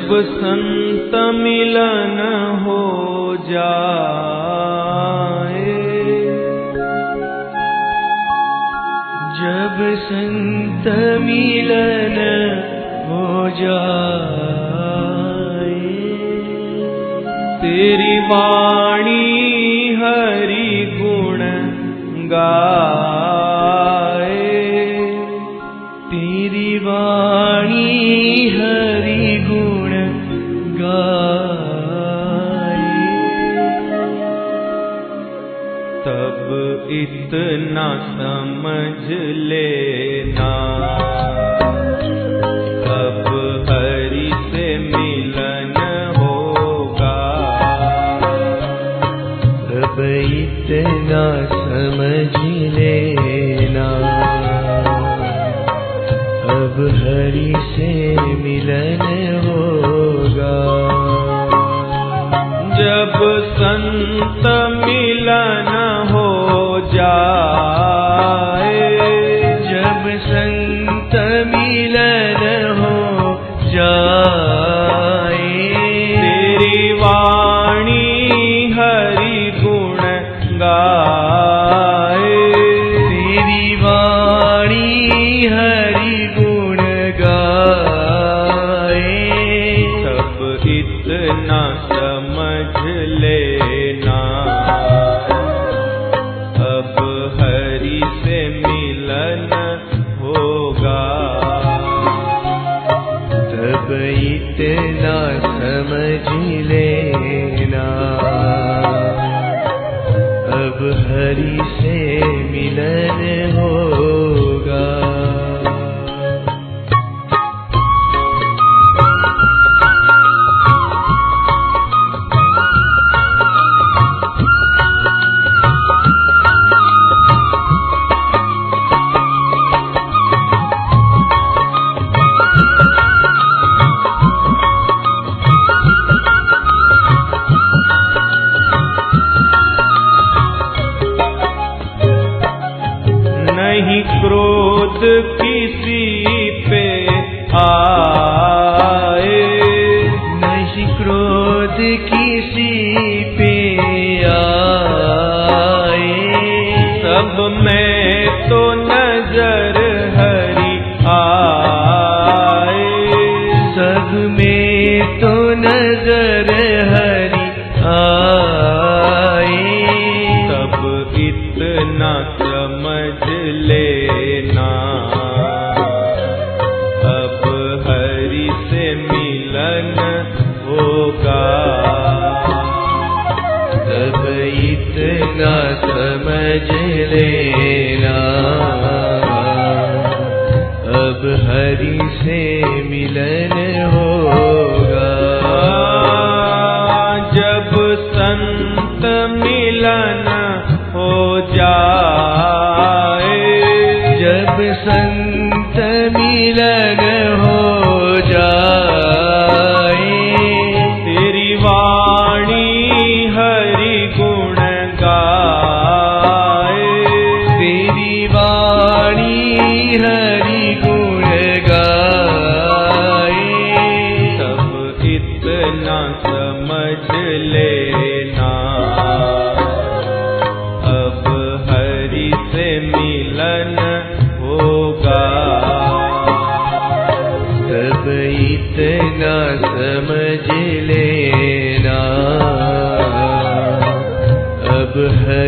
जब संत मिलन हो जाए जब संत मिलन हो जाए तेरी वाणी हरि गुण गा ना समझ लेना। अब हरि से मिलन होगा। इतना समझ लेना। अब हरी से लेना समझ लेना। अब हरी से मिलन हो समझ अब हरि से मिलन होगा। जब संत मिलन हो जा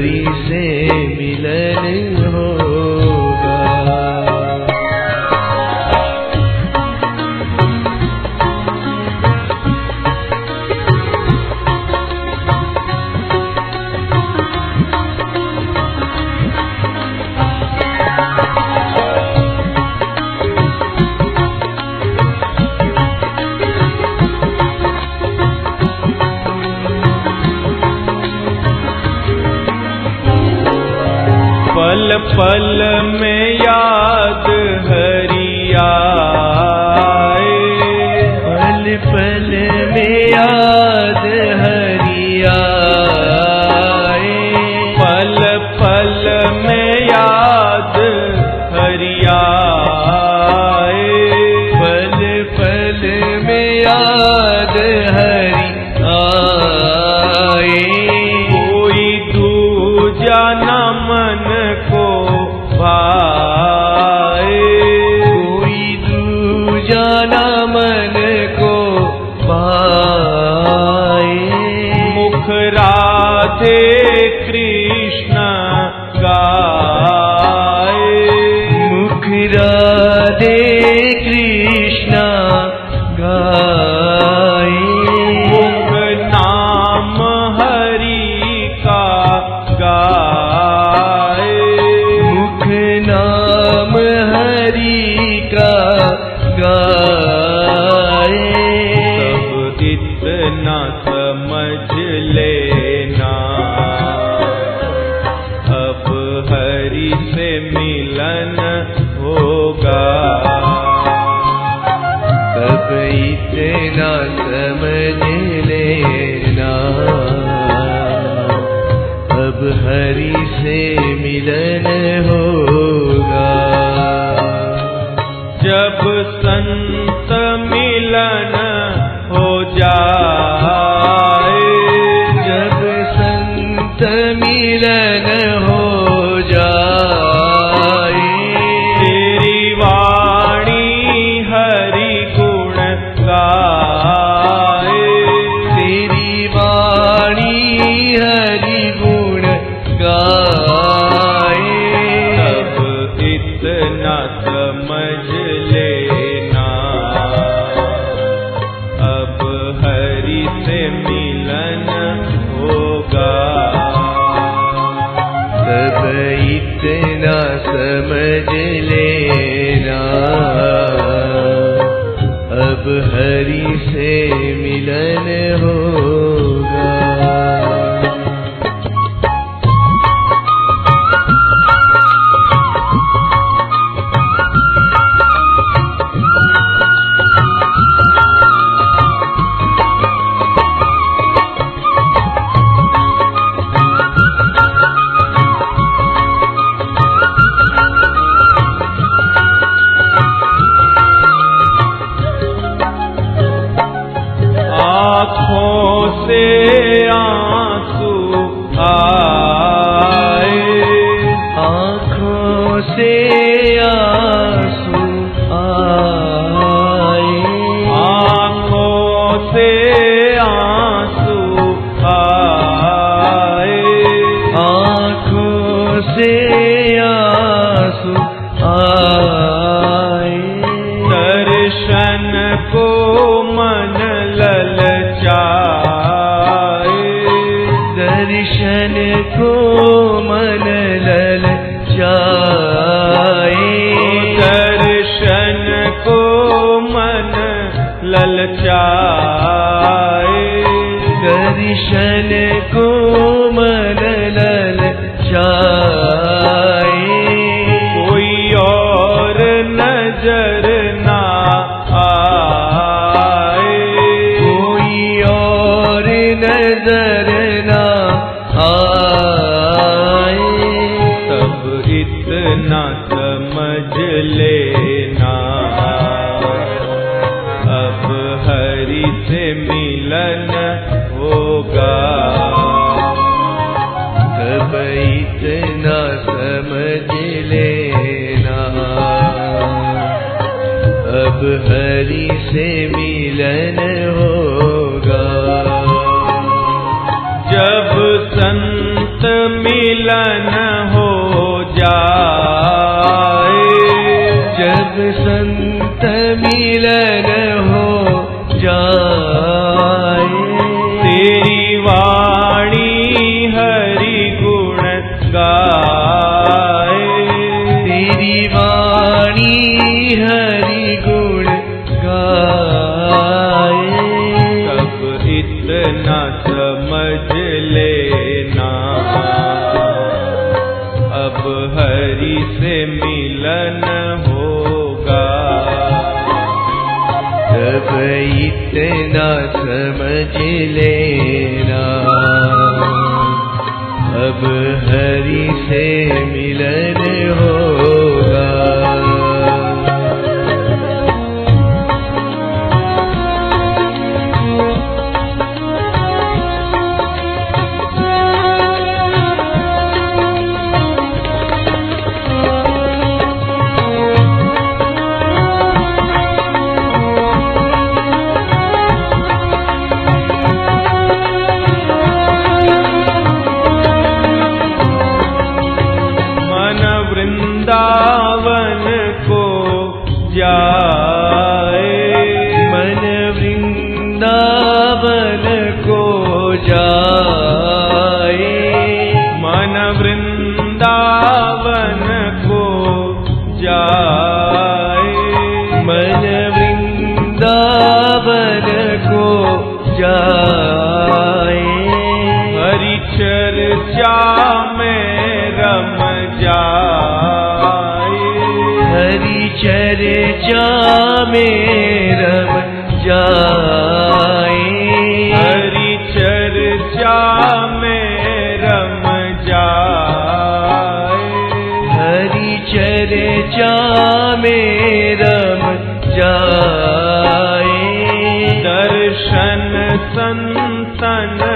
हरि से में याद राधे होगा। तब इतना समझ लेना। अब हरि से मिलन होगा। जब संत मिलन हरि से को मन लल जाए। दर्शन को मन ललचाए दर्शन को मन लल जाए। कोई और नज़र ना आए। कोई और नज़र मिलन होगा। जब संत मिलन हो जाए जब संत मिलन हो जाए समझ लेना। अब हरि से मिलन होगा। तब इतना समझ लेना। अब हरि से मिलन होगा। चर्चा में रम जाए। दर्शन संतन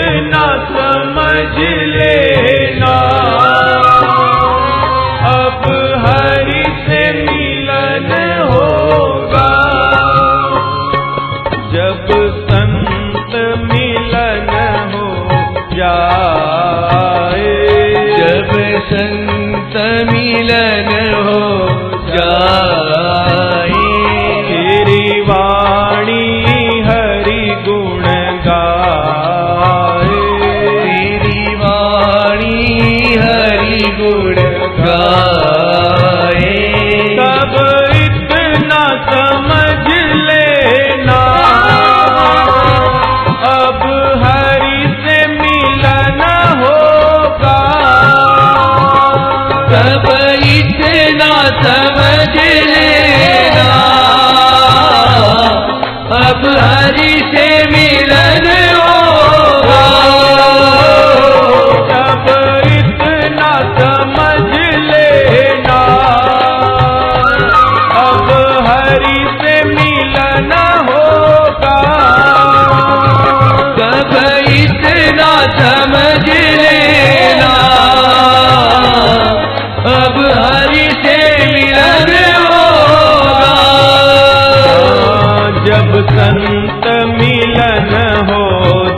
इतना समझ लेना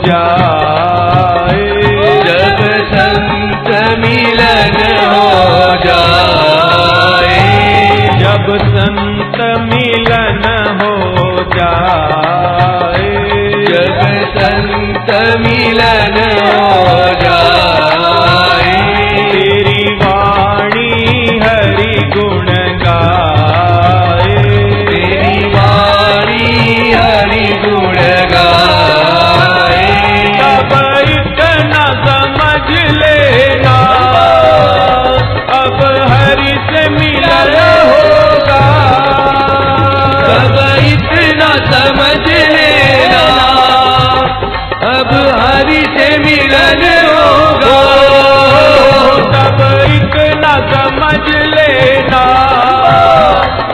जाए जब संत मिलन हो जाए। जब संत मिलन हो जाए। जब संत मिलन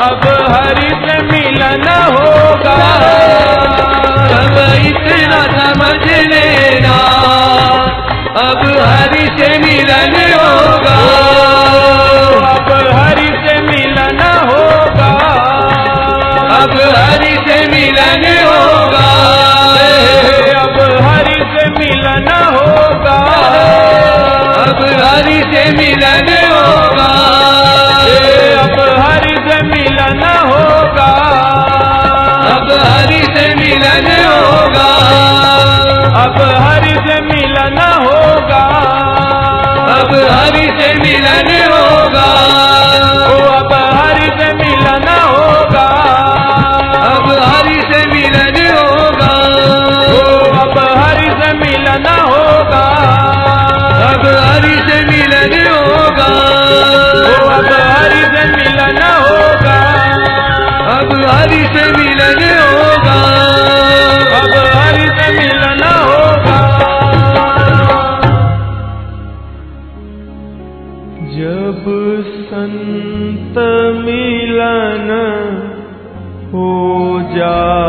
अब हरि से मिलन होगा। तब इतना समझ लेना। अब हरि से मिलन होगा। अब हरि से मिलन होगा। अब हरि से मिलन होगा। अब हरि से मिलन होगा। अब हरि से मिलन होगा। अब हरि से मिलन होगा। अब हरि से मिलन होगा। ओ अब हरि से मिलन होगा। अब हरि से मिलन होगा। ओ अब हरि से मिलन होगा। अब हरि से मिलन होगा। ओ अब हरि से मिलन होगा। अब हरि से मिलन जब संत मिलन हो जाए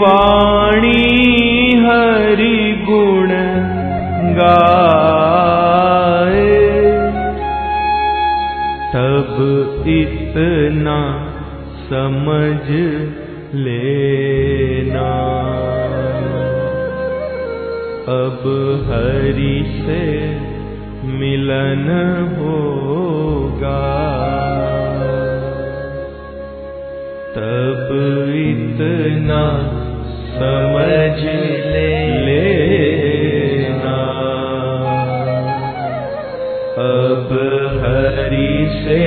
वाणी हरि गुण गाए। तब इतना समझ लेना अब हरि से मिलन होगा। तब इतना समझ ले लेना। अब हरि से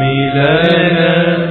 मिलन